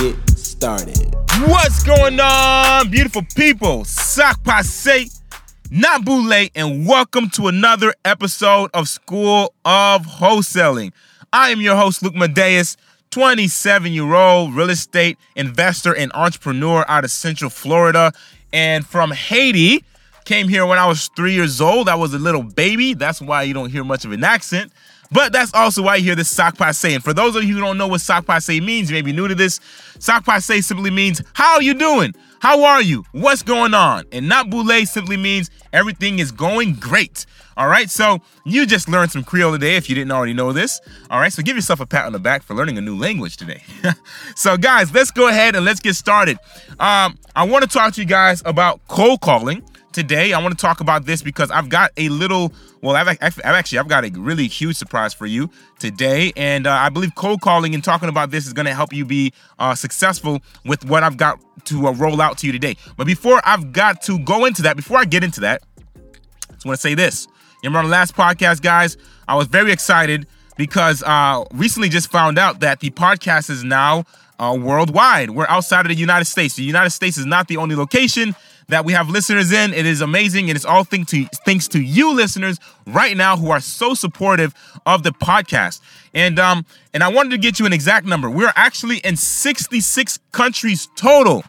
get started. What's going on, beautiful people? Sak pase, nap boule, and welcome to another episode of School of Wholesaling. I am your host, Luc Madeus, 27 year old real estate investor and entrepreneur out of Central Florida and from Haiti. Came here when I was three years old. I was a little baby. That's why you don't hear much of an accent. But that's also why you hear this sak pase. And for those of you who don't know what sak pase means, you may be new to this. Sak pase simply means, how are you doing? How are you? What's going on? And nap boule simply means everything is going great. All right, so you just learned some Creole today if you didn't already know this. All right, so give yourself a pat on the back for learning a new language today. so, guys, let's go ahead and let's get started. Um, I want to talk to you guys about cold calling today. I want to talk about this because I've got a little, well, I've, I've actually I've got a really huge surprise for you today, and uh, I believe cold calling and talking about this is going to help you be uh, successful with what I've got to uh, roll out to you today. But before I've got to go into that, before I get into that, I just want to say this. Remember on the last podcast, guys? I was very excited because uh, recently just found out that the podcast is now uh, worldwide. We're outside of the United States. The United States is not the only location that we have listeners in. It is amazing, and it's all thanks to thanks to you listeners right now who are so supportive of the podcast. And um, and I wanted to get you an exact number. We're actually in 66 countries total.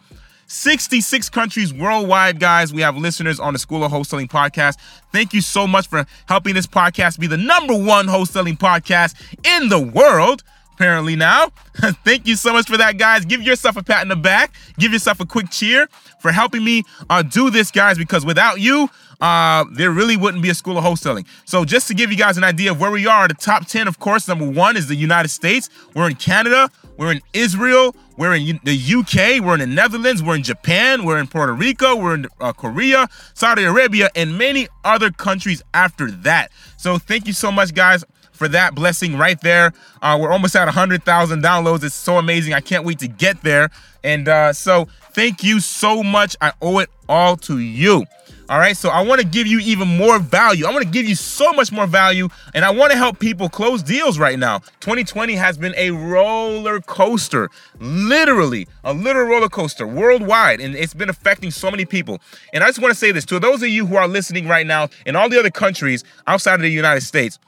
66 countries worldwide, guys. We have listeners on the School of Wholesaling podcast. Thank you so much for helping this podcast be the number one wholesaling podcast in the world apparently now. Thank you so much for that, guys. Give yourself a pat in the back. Give yourself a quick cheer for helping me uh, do this, guys, because without you, uh, there really wouldn't be a school of wholesaling. So, just to give you guys an idea of where we are, the top 10, of course, number one is the United States. We're in Canada. We're in Israel. We're in the UK. We're in the Netherlands. We're in Japan. We're in Puerto Rico. We're in uh, Korea, Saudi Arabia, and many other countries after that. So, thank you so much, guys for that blessing right there. Uh, we're almost at 100,000 downloads. It's so amazing. I can't wait to get there. And uh, so, thank you so much. I owe it all to you. All right, so I want to give you even more value. I want to give you so much more value, and I want to help people close deals right now. 2020 has been a roller coaster, literally a literal roller coaster worldwide, and it's been affecting so many people. And I just want to say this to those of you who are listening right now in all the other countries outside of the United States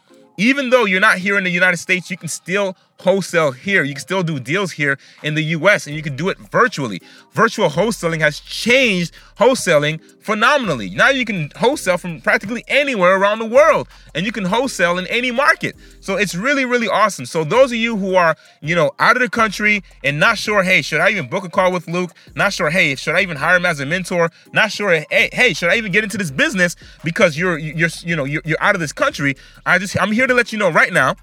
even though you're not here in the United States, you can still wholesale here. You can still do deals here in the US and you can do it virtually. Virtual wholesaling has changed wholesaling phenomenally. Now you can wholesale from practically anywhere around the world and you can wholesale in any market. So it's really, really awesome. So those of you who are, you know, out of the country and not sure, hey, should I even book a call with Luc? Not sure, hey, should I even hire him as a mentor? Not sure, hey, hey, should I even get into this business because you're you're you know, you're, you're out of this country? I just I'm here to let you know right now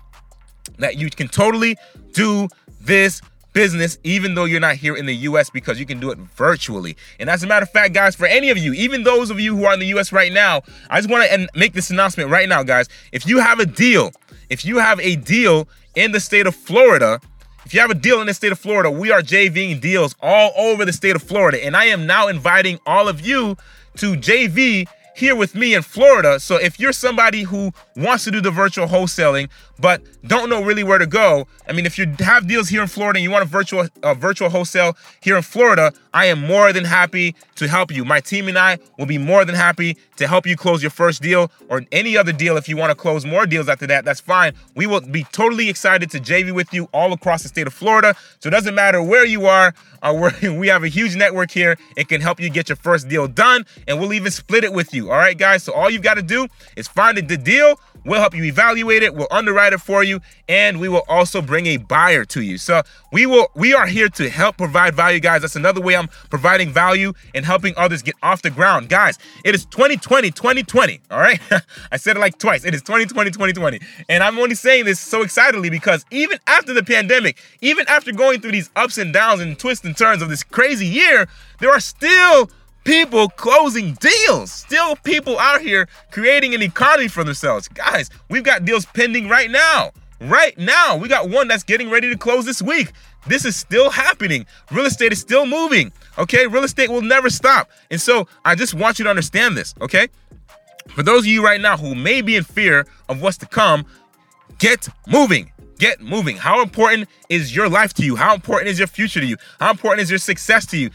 that you can totally do this business even though you're not here in the US because you can do it virtually. And as a matter of fact, guys, for any of you, even those of you who are in the US right now, I just want to make this announcement right now, guys. If you have a deal, if you have a deal in the state of Florida, if you have a deal in the state of Florida, we are JVing deals all over the state of Florida. And I am now inviting all of you to JV here with me in Florida. So if you're somebody who wants to do the virtual wholesaling but don't know really where to go, I mean, if you have deals here in Florida and you want a virtual uh, virtual wholesale here in Florida, I am more than happy to help you. My team and I will be more than happy to help you close your first deal or any other deal. If you want to close more deals after that, that's fine. We will be totally excited to JV with you all across the state of Florida. So it doesn't matter where you are. Uh, we have a huge network here. It can help you get your first deal done, and we'll even split it with you. All right, guys. So all you've got to do is find the deal. We'll help you evaluate it. We'll underwrite it for you, and we will also bring a buyer to you. So we will we are here to help provide value, guys. That's another way I'm providing value and helping others get off the ground. Guys, it is 2020, 2020. All right. I said it like twice. It is 2020, 2020. And I'm only saying this so excitedly because even after the pandemic, even after going through these ups and downs and twists and turns of this crazy year, there are still people closing deals. Still people out here creating an economy for themselves. Guys, we've got deals pending right now. Right now, we got one that's getting ready to close this week. This is still happening. Real estate is still moving. Okay, real estate will never stop. And so I just want you to understand this. Okay, for those of you right now who may be in fear of what's to come, get moving. Get moving. How important is your life to you? How important is your future to you? How important is your success to you?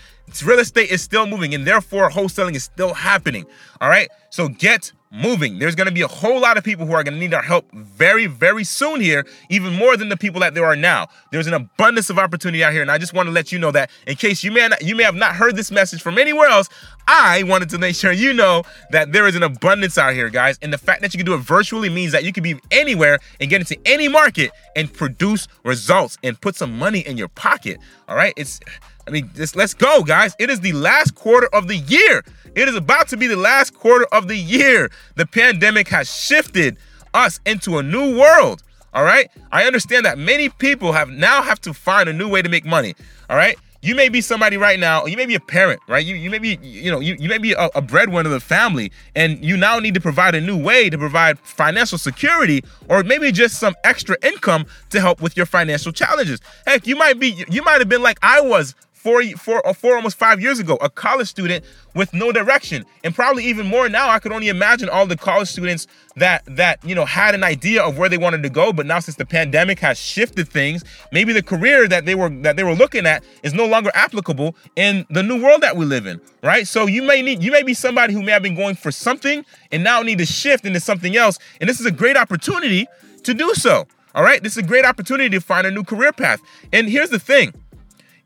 Real estate is still moving and therefore wholesaling is still happening. All right. So get moving. There's going to be a whole lot of people who are going to need our help very, very soon here, even more than the people that there are now. There's an abundance of opportunity out here, and I just want to let you know that in case you may not, you may have not heard this message from anywhere else. I wanted to make sure you know that there is an abundance out here, guys. And the fact that you can do it virtually means that you can be anywhere and get into any market and produce results and put some money in your pocket. All right, it's I mean, just let's go, guys. It is the last quarter of the year. It is about to be the last quarter of the year. The pandemic has shifted us into a new world. All right. I understand that many people have now have to find a new way to make money. All right. You may be somebody right now, you may be a parent, right? You, you may be, you know, you, you may be a, a breadwinner of the family, and you now need to provide a new way to provide financial security or maybe just some extra income to help with your financial challenges. Heck, you might be, you might have been like I was four, four, uh, four, almost five years ago, a college student with no direction, and probably even more now. I could only imagine all the college students that that you know had an idea of where they wanted to go, but now since the pandemic has shifted things, maybe the career that they were that they were looking at is no longer applicable in the new world that we live in, right? So you may need you may be somebody who may have been going for something and now need to shift into something else, and this is a great opportunity to do so. All right, this is a great opportunity to find a new career path. And here's the thing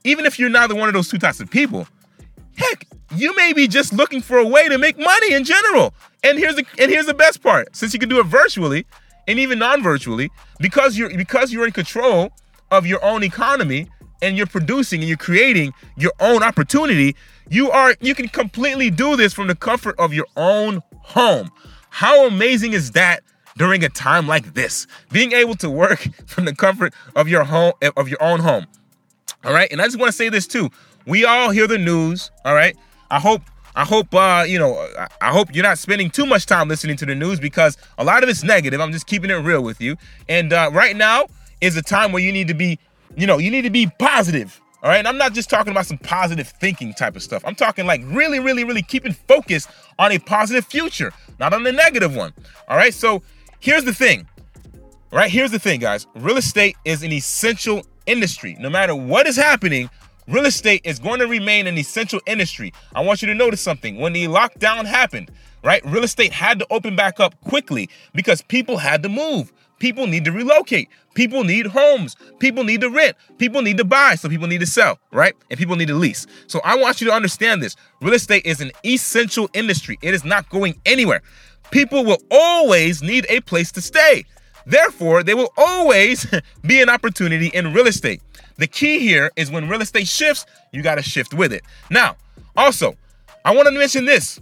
even if you're not one of those two types of people, heck, you may be just looking for a way to make money in general. And here's the and here's the best part: since you can do it virtually and even non-virtually, because you're because you're in control of your own economy and you're producing and you're creating your own opportunity, you are you can completely do this from the comfort of your own home. How amazing is that during a time like this? Being able to work from the comfort of your home of your own home. All right. And I just want to say this too. We all hear the news. All right. I hope I hope uh, you know I hope you're not spending too much time listening to the news because a lot of it's negative. I'm just keeping it real with you. And uh, right now is a time where you need to be, you know, you need to be positive. All right. And I'm not just talking about some positive thinking type of stuff. I'm talking like really, really, really keeping focus on a positive future, not on the negative one. All right. So here's the thing. Right. Here's the thing, guys. Real estate is an essential industry. No matter what is happening, real estate is going to remain an essential industry. I want you to notice something. When the lockdown happened, right, real estate had to open back up quickly because people had to move. People need to relocate. People need homes. People need to rent. People need to buy. So people need to sell, right? And people need to lease. So I want you to understand this. Real estate is an essential industry. It is not going anywhere. People will always need a place to stay. Therefore, there will always be an opportunity in real estate. The key here is when real estate shifts, you got to shift with it. Now, also, I want to mention this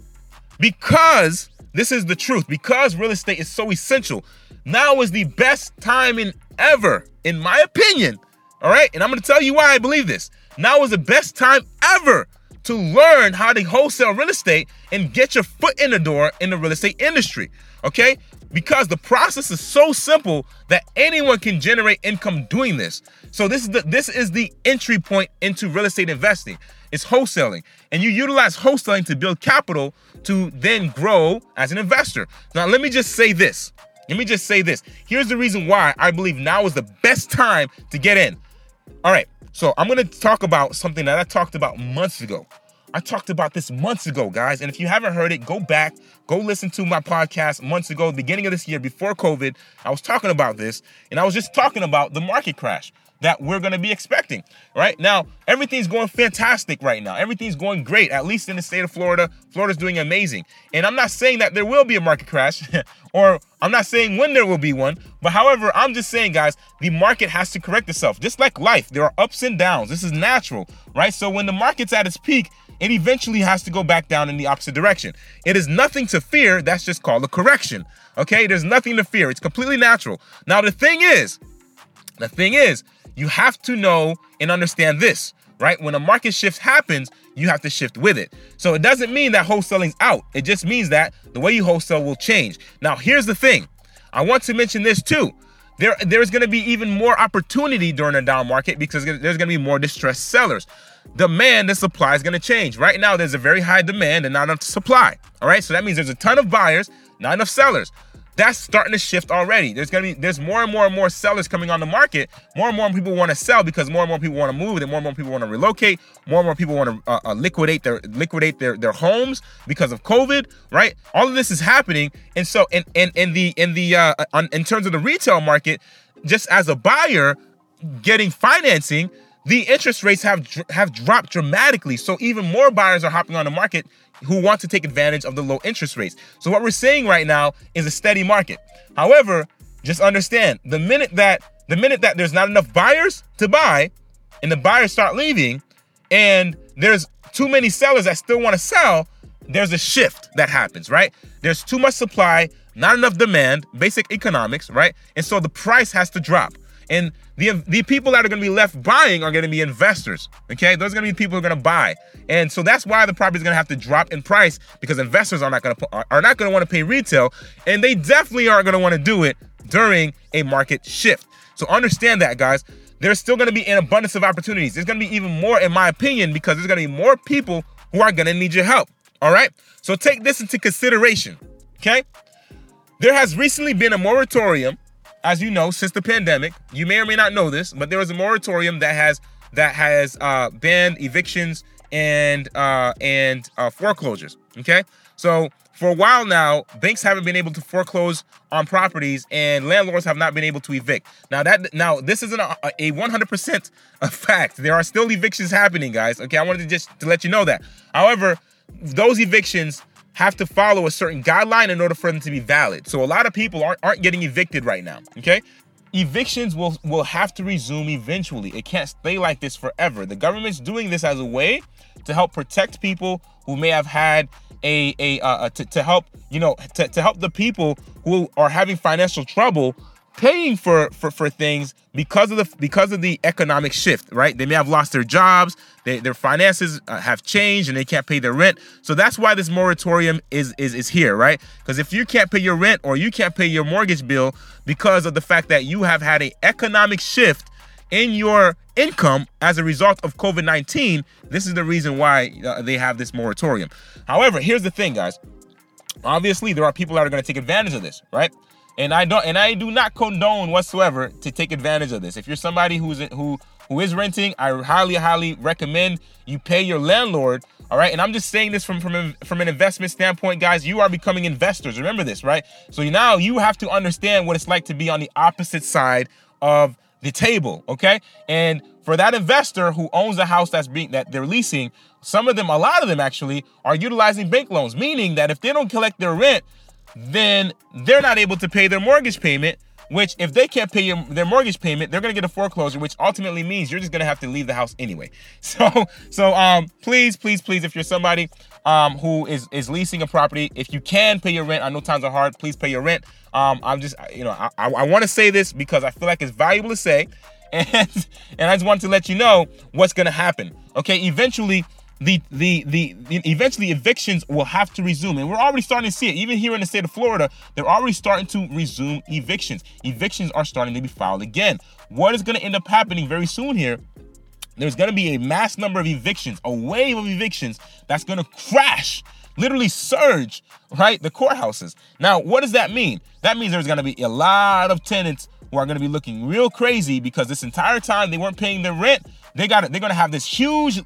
because this is the truth, because real estate is so essential. Now is the best time in ever, in my opinion. All right. And I'm going to tell you why I believe this. Now is the best time ever to learn how to wholesale real estate and get your foot in the door in the real estate industry. Okay because the process is so simple that anyone can generate income doing this. So this is the this is the entry point into real estate investing. It's wholesaling. And you utilize wholesaling to build capital to then grow as an investor. Now let me just say this. Let me just say this. Here's the reason why I believe now is the best time to get in. All right. So I'm going to talk about something that I talked about months ago. I talked about this months ago, guys. And if you haven't heard it, go back, go listen to my podcast months ago, beginning of this year, before COVID. I was talking about this, and I was just talking about the market crash. that we're going to be expecting. Right now, everything's going fantastic right now. Everything's going great, at least in the state of Florida. Florida's doing amazing. And I'm not saying that there will be a market crash, or I'm not saying when there will be one. But however, I'm just saying, guys, the market has to correct itself. Just like life, there are ups and downs. This is natural, right? So when the market's at its peak, it eventually has to go back down in the opposite direction. It is nothing to fear. That's just called a correction. Okay, there's nothing to fear. It's completely natural. Now, the thing is, the thing is, you have to know and understand this, right? When a market shift happens, you have to shift with it. So it doesn't mean that wholesaling's out. It just means that the way you wholesale will change. Now, here's the thing. I want to mention this too. There, there's going to be even more opportunity during a down market because there's going to be more distressed sellers demand and supply is going to change. Right now, there's a very high demand and not enough supply. All right, so that means there's a ton of buyers, not enough sellers. That's starting to shift already. There's gonna be there's more and more and more sellers coming on the market. More and more people want to sell because more and more people want to move. And more and more people want to relocate. More and more people want to uh, uh, liquidate their liquidate their their homes because of COVID. Right? All of this is happening, and so in in in the in the uh, on, in terms of the retail market, just as a buyer getting financing the interest rates have have dropped dramatically. So even more buyers are hopping on the market who want to take advantage of the low interest rates. So what we're seeing right now is a steady market. However, just understand the minute that the minute that there's not enough buyers to buy and the buyers start leaving and there's too many sellers that still want to sell, there's a shift that happens, right? There's too much supply, not enough demand, basic economics, right? And so the price has to drop. And the the people that are going to be left buying are going to be investors. Okay, those are going to be people who are going to buy, and so that's why the property is going to have to drop in price because investors are not going to are not going to want to pay retail, and they definitely aren't going to want to do it during a market shift. So understand that, guys. There's still going to be an abundance of opportunities. There's going to be even more, in my opinion, because there's going to be more people who are going to need your help. All right. So take this into consideration. Okay. There has recently been a moratorium as you know, since the pandemic, you may or may not know this, but there was a moratorium that has that has uh, banned evictions and uh, and uh, foreclosures. Okay, so for a while now, banks haven't been able to foreclose on properties, and landlords have not been able to evict. Now that now this isn't a, a 100% a fact. There are still evictions happening, guys. Okay, I wanted to just to let you know that. However, those evictions have to follow a certain guideline in order for them to be valid. So a lot of people aren't, aren't getting evicted right now. Okay. Evictions will, will have to resume eventually. It can't stay like this forever. The government's doing this as a way to help protect people who may have had a, a, uh, to, to help, you know, to, to help the people who are having financial trouble paying for, for for things because of the because of the economic shift right? They may have lost their jobs they, their finances uh, have changed and they can't pay their rent. So that's why this moratorium is is, is here right? Because if you can't pay your rent or you can't pay your mortgage bill because of the fact that you have had an economic shift in your income as a result of covid-19 this is the reason why uh, they have this moratorium. However here's the thing guys. Obviously there are people that are going to take advantage of this right and I don't and I do not condone whatsoever to take advantage of this. If you're somebody who's who who is renting, I highly highly recommend you pay your landlord. All right, and I'm just saying this from from from an investment standpoint, guys. You are becoming investors. Remember this, right? So now you have to understand what it's like to be on the opposite side of the table. Okay, and for that investor who owns a house that's being that they're leasing, some of them, a lot of them actually, are utilizing bank loans, meaning that if they don't collect their rent then they're not able to pay their mortgage payment. Which, if they can't pay your, their mortgage payment, they're gonna get a foreclosure, which ultimately means you're just gonna have to leave the house anyway. So, so um, please, please, please, if you're somebody um who is is leasing a property, if you can pay your rent, I know times are hard. Please pay your rent. Um, I'm just, you know, I, I, I want to say this because I feel like it's valuable to say, and and I just want to let you know what's gonna happen. Okay, eventually the, the the eventually evictions will have to resume. And we're already starting to see it. Even here in the state of florida they're already starting to resume evictions. Evictions are starting to be filed again. What is going to end up happening very soon here there's going to be a mass number of evictions a wave of evictions that's going to crash literally surge right the courthouses. Now what does that mean? That means there's going to be a lot of tenants who are going to be looking real crazy because this entire time they weren't paying their rent they got it they're going to have this huge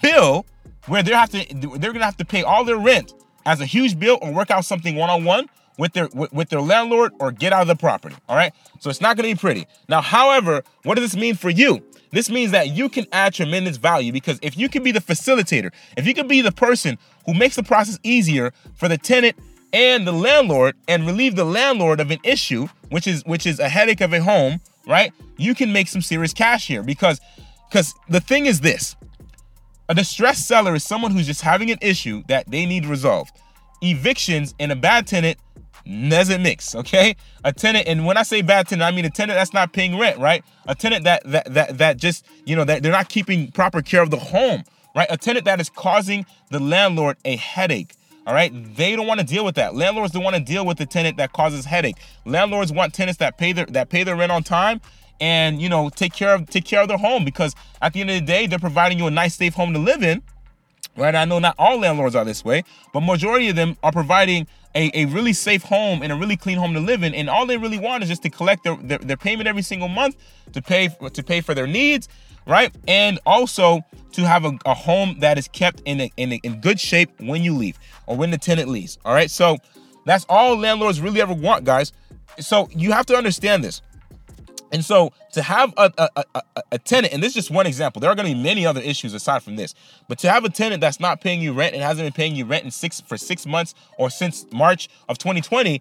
bill where they have to they're gonna have to pay all their rent as a huge bill or work out something one on one with their with, their landlord or get out of the property. All right. So it's not to be pretty. Now, however, what does this mean for you? This means that you can add tremendous value because if you can be the facilitator, if you can be the person who makes the process easier for the tenant and the landlord and relieve the landlord of an issue, which is which is a headache of a home, right? You can make some serious cash here because because the thing is this. A distressed seller is someone who's just having an issue that they need resolved. Evictions and a bad tenant doesn't mix, okay? A tenant, and when I say bad tenant, I mean a tenant that's not paying rent, right? A tenant that that that that just, you know, that they're not keeping proper care of the home, right? A tenant that is causing the landlord a headache. All right, they don't want to deal with that. Landlords don't want to deal with the tenant that causes headache. Landlords want tenants that pay their that pay their rent on time and you know take care of take care of their home because at the end of the day they're providing you a nice safe home to live in right? I know not all landlords are this way but majority of them are providing a, a really safe home and a really clean home to live in. And all they really want is just to collect their, their, their payment every single month to pay to pay for their needs right? And also to have a, a home that is kept in, a, in, a, in good shape when you leave or when the tenant leaves all right? So that's all landlords really ever want guys. So you have to understand this and so to have a, a, a, a, tenant, and this is just one example, there are going to be many other issues aside from this, but to have a tenant that's not paying you rent and hasn't been paying you rent in six for six months or since March of 2020,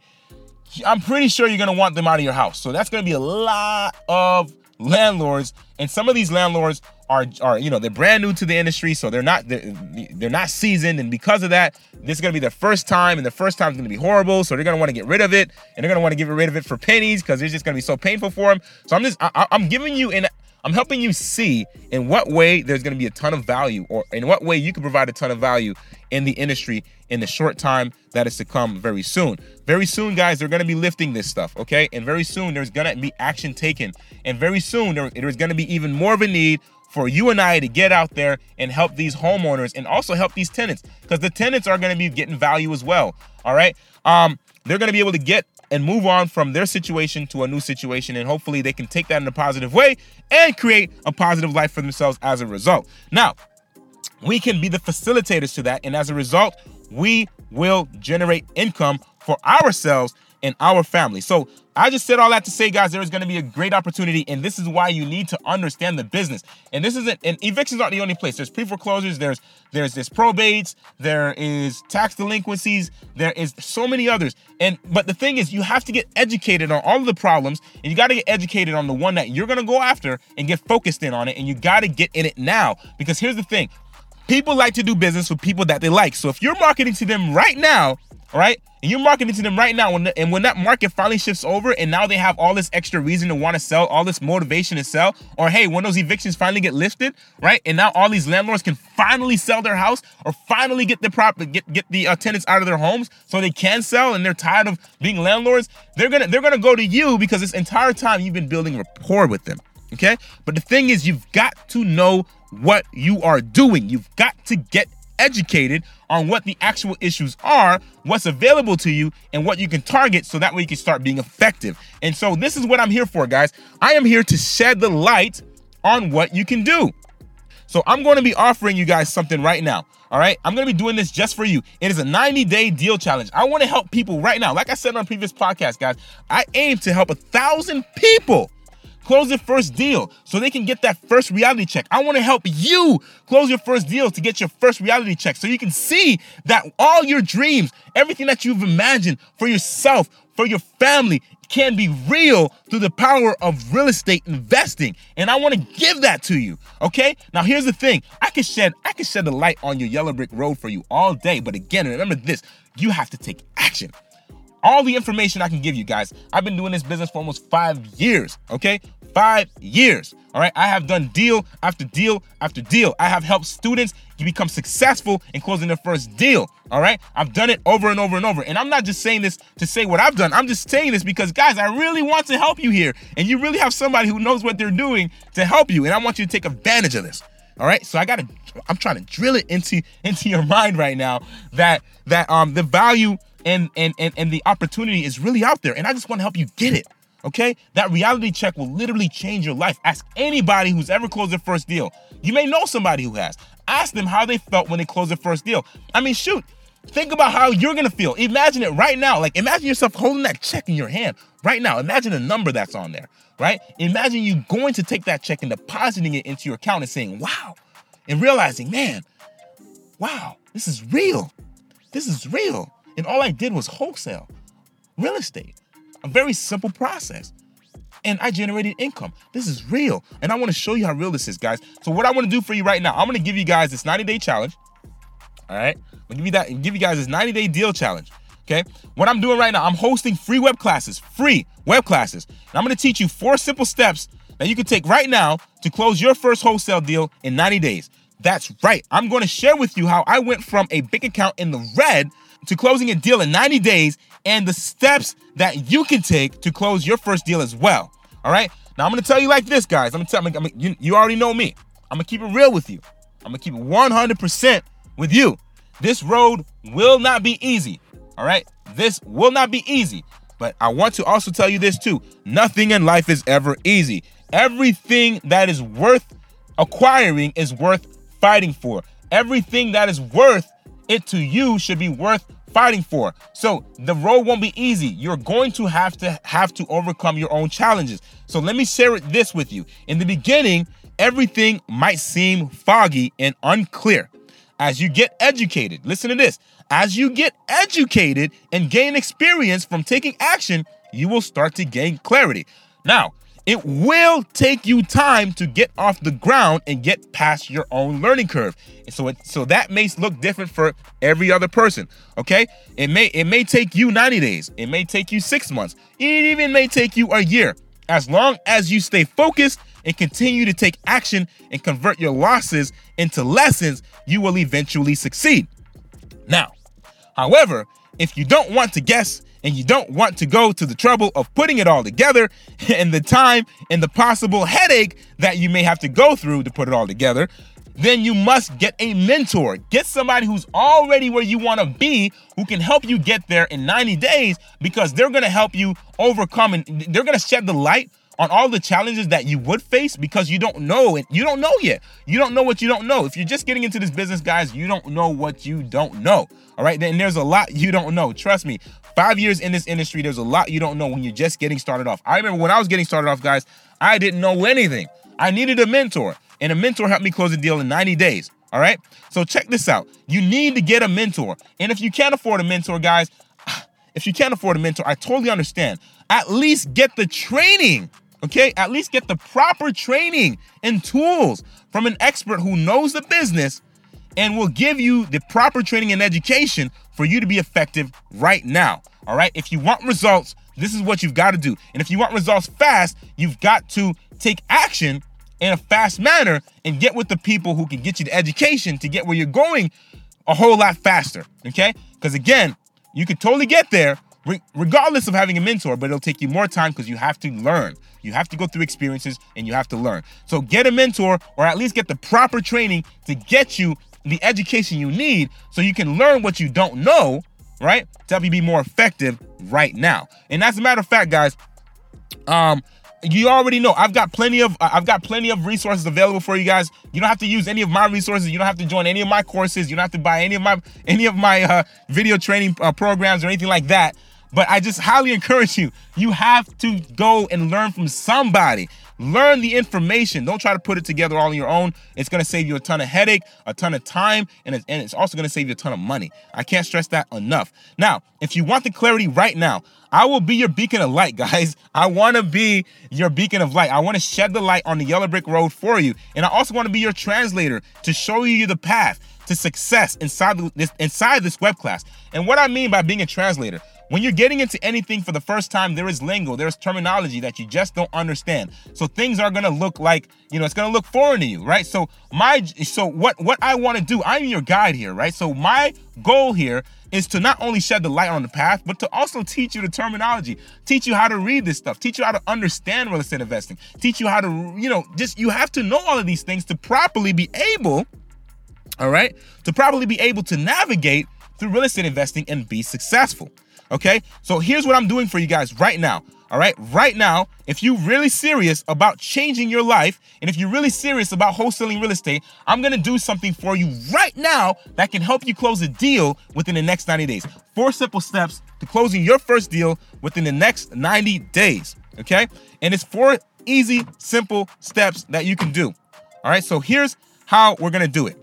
I'm pretty sure you're going to want them out of your house. So that's going to be a lot of landlords, and some of these landlords are are you know they're brand new to the industry, so they're not they're, they're not seasoned, and because of that, this is gonna be their first time, and the first time is gonna be horrible. So they're gonna want to get rid of it, and they're gonna want to get rid of it for pennies because it's just gonna be so painful for them. So I'm just I, I'm giving you an I'm helping you see in what way there's going to be a ton of value or in what way you can provide a ton of value in the industry in the short time that is to come very soon. Very soon, guys, they're going to be lifting this stuff, okay? And very soon, there's going to be action taken. And very soon, there, there's going to be even more of a need for you and I to get out there and help these homeowners and also help these tenants because the tenants are going to be getting value as well. All right. Um, they're going to be able to get and move on from their situation to a new situation. And hopefully they can take that in a positive way and create a positive life for themselves as a result. Now, we can be the facilitators to that. And as a result, we will generate income for ourselves and our family. So I just said all that to say, guys, there is going to be a great opportunity, and this is why you need to understand the business. And this isn't, and evictions aren't the only place. There's pre-foreclosures, there's there's this probates, there is tax delinquencies, there is so many others. And but the thing is, you have to get educated on all of the problems, and you got to get educated on the one that you're going to go after and get focused in on it, and you got to get in it now. Because here's the thing: people like to do business with people that they like. So if you're marketing to them right now, all right, and you're marketing to them right now, when the, and when that market finally shifts over, and now they have all this extra reason to want to sell, all this motivation to sell, or hey, when those evictions finally get lifted, right, and now all these landlords can finally sell their house or finally get the prop, get get the uh, tenants out of their homes so they can sell, and they're tired of being landlords. They're gonna they're gonna go to you because this entire time you've been building rapport with them. Okay, but the thing is, you've got to know what you are doing. You've got to get educated on what the actual issues are, what's available to you, and what you can target so that way you can start being effective. And so, this is what I'm here for, guys. I am here to shed the light on what you can do. So, I'm going to be offering you guys something right now. All right, I'm gonna be doing this just for you. It is a 90 day deal challenge. I wanna help people right now. Like I said on previous podcast, guys, I aim to help a thousand people close your first deal so they can get that first reality check. I want to help you close your first deal to get your first reality check so you can see that all your dreams, everything that you've imagined for yourself, for your family, can be real through the power of real estate investing. And I want to give that to you. Okay? Now here's the thing. I can shed I can shed the light on your yellow brick road for you all day, but again, remember this. You have to take action all the information I can give you guys. I've been doing this business for almost five years, okay? Five years, all right? I have done deal after deal after deal. I have helped students become successful in closing their first deal, all right? I've done it over and over and over. And I'm not just saying this to say what I've done, I'm just saying this because, guys, I really want to help you here. And you really have somebody who knows what they're doing to help you. And I want you to take advantage of this. All right. So I gotta I'm trying to drill it into into your mind right now that that um the value and and and, and the opportunity is really out there and i just want to help you get it okay that reality check will literally change your life ask anybody who's ever closed their first deal you may know somebody who has ask them how they felt when they closed their first deal i mean shoot Think about how you're gonna feel. Imagine it right now. Like imagine yourself holding that check in your hand right now. Imagine the number that's on there, right? Imagine you going to take that check and depositing it into your account and saying, wow, and realizing, man, wow, this is real. This is real. And all I did was wholesale real estate. A very simple process. And I generated income. This is real. And I want to show you how real this is, guys. So, what I want to do for you right now, I'm going to give you guys this 90 day challenge. All right. I'm going to give you that, give you guys this 90 day deal challenge. Okay. What I'm doing right now, I'm hosting free web classes, free web classes. And I'm going to teach you four simple steps that you can take right now to close your first wholesale deal in 90 days. That's right. I'm going to share with you how I went from a big account in the red to closing a deal in 90 days and the steps that you can take to close your first deal as well. All right. Now I'm gonna tell you like this, guys. I'm gonna tell I'm gonna, you, you already know me. I'm gonna keep it real with you. I'm gonna keep it 100% with you. This road will not be easy. All right. This will not be easy. But I want to also tell you this too. Nothing in life is ever easy. Everything that is worth acquiring is worth fighting for. Everything that is worth it to you should be worth fighting for. So the road won't be easy. You're going to have to have to overcome your own challenges. So let me share this with you. In the beginning, everything might seem foggy and unclear. As you get educated, listen to this. As you get educated and gain experience from taking action, you will start to gain clarity. Now, it will take you time to get off the ground and get past your own learning curve. So it, so that may look different for every other person. Okay, it may it may take you 90 days. It may take you six months. It even may take you a year. As long as you stay focused and continue to take action and convert your losses into lessons, you will eventually succeed. Now, however, if you don't want to guess and you don't want to go to the trouble of putting it all together and the time and the possible headache that you may have to go through to put it all together, then you must get a mentor. Get somebody who's already where you want to be, who can help you get there in 90 days because they're going to help you overcome and they're going to shed the light on all the challenges that you would face because you don't know and You don't know yet. You don't know what you don't know. If you're just getting into this business, guys, you don't know what you don't know. All right. Then there's a lot you don't know. Trust me. Five years in this industry, there's a lot you don't know when you're just getting started off. I remember when I was getting started off, guys, I didn't know anything. I needed a mentor, and a mentor helped me close a deal in 90 days. All right. So check this out. You need to get a mentor. And if you can't afford a mentor, guys, if you can't afford a mentor, I totally understand. At least get the training Okay, at least get the proper training and tools from an expert who knows the business and will give you the proper training and education for you to be effective right now. All right, if you want results, this is what you've got to do. And if you want results fast, you've got to take action in a fast manner and get with the people who can get you the education to get where you're going a whole lot faster. Okay, because again, you can totally get there regardless of having a mentor, but it'll take you more time because you have to learn. You have to go through experiences and you have to learn. So get a mentor or at least get the proper training to get you the education you need so you can learn what you don't know, right? To help you be more effective right now. And as a matter of fact, guys, um, you already know I've got plenty of I've got plenty of resources available for you guys. You don't have to use any of my resources. You don't have to join any of my courses. You don't have to buy any of my any of my uh, video training uh, programs or anything like that. But I just highly encourage you. You have to go and learn from somebody. Learn the information. Don't try to put it together all on your own. It's going to save you a ton of headache, a ton of time, and it's, and it's also going to save you a ton of money. I can't stress that enough. Now, if you want the clarity right now, I will be your beacon of light, guys. I want to be your beacon of light. I want to shed the light on the yellow brick road for you. And I also want to be your translator to show you the path to success inside this inside this web class. And what I mean by being a translator, when you're getting into anything for the first time, there is lingo, there's terminology that you just don't understand. So things are gonna look like, you know, it's gonna look foreign to you, right? So my so what what I want to do, I'm your guide here, right? So my goal here is to not only shed the light on the path, but to also teach you the terminology, teach you how to read this stuff, teach you how to understand real estate investing, teach you how to, you know, just you have to know all of these things to properly be able, all right, to properly be able to navigate through real estate investing and be successful. Okay, so here's what I'm doing for you guys right now. All right, right now, if you're really serious about changing your life, and if you're really serious about wholesaling real estate, I'm gonna do something for you right now that can help you close a deal within the next 90 days. Four simple steps to closing your first deal within the next 90 days. Okay, and it's four easy, simple steps that you can do. All right, so here's how we're gonna do it.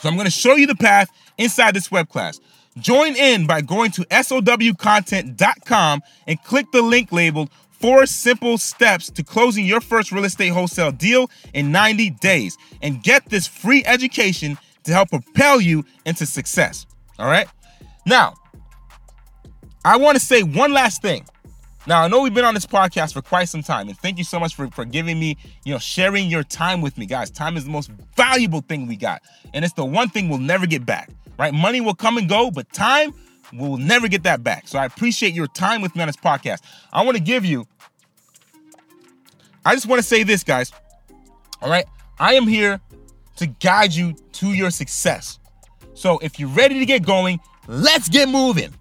So I'm gonna show you the path inside this web class. Join in by going to SOWcontent.com and click the link labeled Four Simple Steps to Closing Your First Real Estate Wholesale Deal in 90 Days and get this free education to help propel you into success. All right. Now, I want to say one last thing. Now, I know we've been on this podcast for quite some time, and thank you so much for, for giving me, you know, sharing your time with me, guys. Time is the most valuable thing we got, and it's the one thing we'll never get back right? Money will come and go, but time will never get that back. So I appreciate your time with me on this podcast. I want to give you, I just want to say this, guys. All right. I am here to guide you to your success. So if you're ready to get going, let's get moving.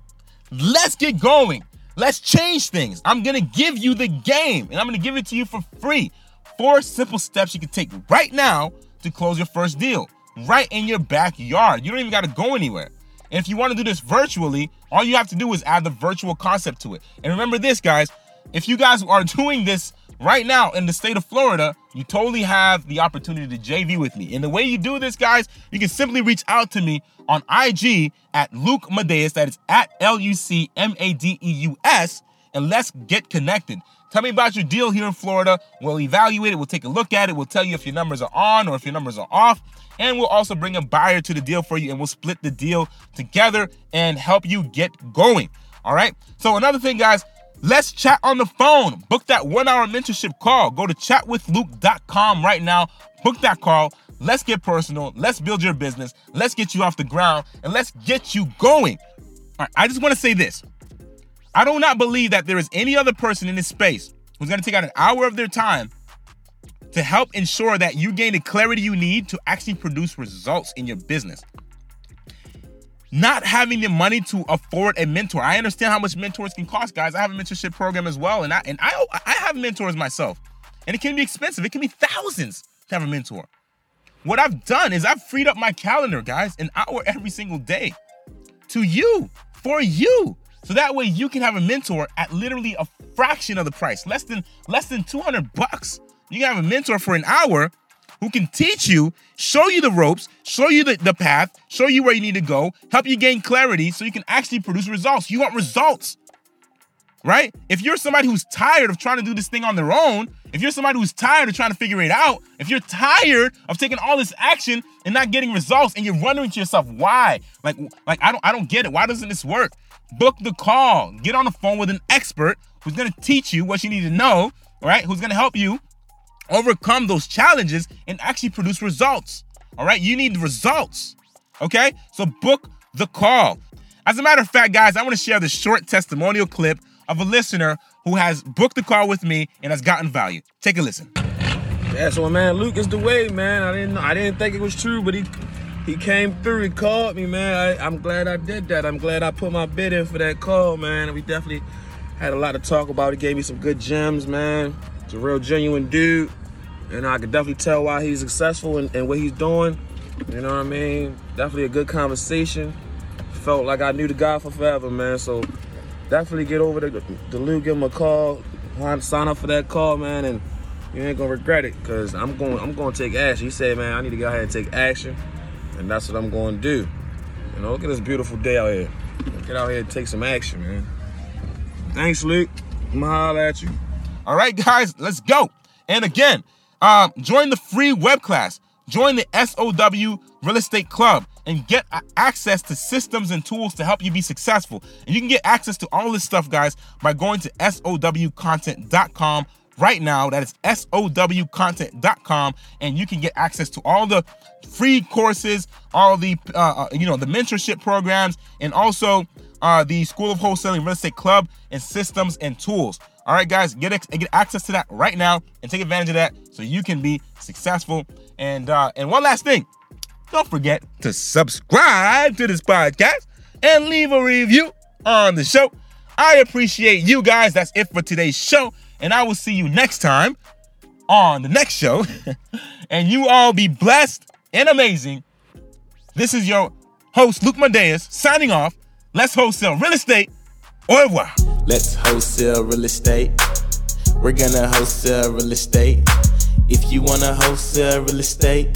Let's get going. Let's change things. I'm going to give you the game and I'm going to give it to you for free. Four simple steps you can take right now to close your first deal right in your backyard. You don't even got to go anywhere. And if you want to do this virtually, all you have to do is add the virtual concept to it. And remember this, guys, if you guys are doing this right now in the state of Florida, you totally have the opportunity to JV with me. And the way you do this, guys, you can simply reach out to me on IG at Luc Madeus, that is at L U C M A D E U S, and let's get connected. Tell me about your deal here in Florida. We'll evaluate it. We'll take a look at it. We'll tell you if your numbers are on or if your numbers are off. And we'll also bring a buyer to the deal for you and we'll split the deal together and help you get going. All right. So, another thing, guys, let's chat on the phone. Book that one hour mentorship call. Go to chatwithluke.com right now. Book that call. Let's get personal. Let's build your business. Let's get you off the ground and let's get you going. All right. I just want to say this. I do not believe that there is any other person in this space who's going to take out an hour of their time to help ensure that you gain the clarity you need to actually produce results in your business. Not having the money to afford a mentor. I understand how much mentors can cost, guys. I have a mentorship program as well, and I and I I have mentors myself, and it can be expensive. It can be thousands to have a mentor. What I've done is I've freed up my calendar, guys, an hour every single day to you for you so that way you can have a mentor at literally a fraction of the price, less than less than 200 bucks. You can have a mentor for an hour who can teach you, show you the ropes, show you the, the path, show you where you need to go, help you gain clarity so you can actually produce results. You want results, right? If you're somebody who's tired of trying to do this thing on their own, if you're somebody who's tired of trying to figure it out, if you're tired of taking all this action and not getting results and you're wondering to yourself why, like like I don't I don't get it. Why doesn't this work? book the call. Get on the phone with an expert who's going to teach you what you need to know, all right? Who's going to help you overcome those challenges and actually produce results. All right? You need results. Okay? So book the call. As a matter of fact, guys, I want to share this short testimonial clip of a listener who has booked the call with me and has gotten value. Take a listen. Yeah, so man, Luc is the way, man. I didn't I didn't think it was true, but he he came through. He called me, man. I, am glad I did that. I'm glad I put my bid in for that call, man. We definitely had a lot to talk about. He gave me some good gems, man. He's a real genuine dude. And I could definitely tell why he's successful and, and what he's doing. You know what I mean? Definitely a good conversation. Felt like I knew the guy for forever, man. So definitely get over to Luc, give him a call, sign up for that call, man, and you ain't gonna regret it. Cause I'm going I'm gonna take action. He said, man, I need to go ahead and take action. And that's what I'm to do. You know, look at this beautiful day out here. Get out here and take some action, man. Thanks, Luc. I'm gonna holler at you. All right, guys, let's go. And again, um, join the free web class. Join the SOW Real Estate Club and get access to systems and tools to help you be successful. And you can get access to all this stuff, guys, by going to SOWcontent.com right now. That is SOWcontent.com. And you can get access to all the free courses, all the uh, uh, you know the mentorship programs, and also uh, the School of Wholesaling Real Estate Club and systems and tools. All right, guys, get get access to that right now and take advantage of that so you can be successful. And uh, and one last thing, don't forget to subscribe to this podcast and leave a review on the show. I appreciate you guys. That's it for today's show. And I will see you next time on the next show. and you all be blessed and amazing. This is your host, Luc Madeus, signing off. Let's wholesale real estate. Au revoir. Let's wholesale real estate. We're gonna wholesale real estate. If you wanna wholesale real estate,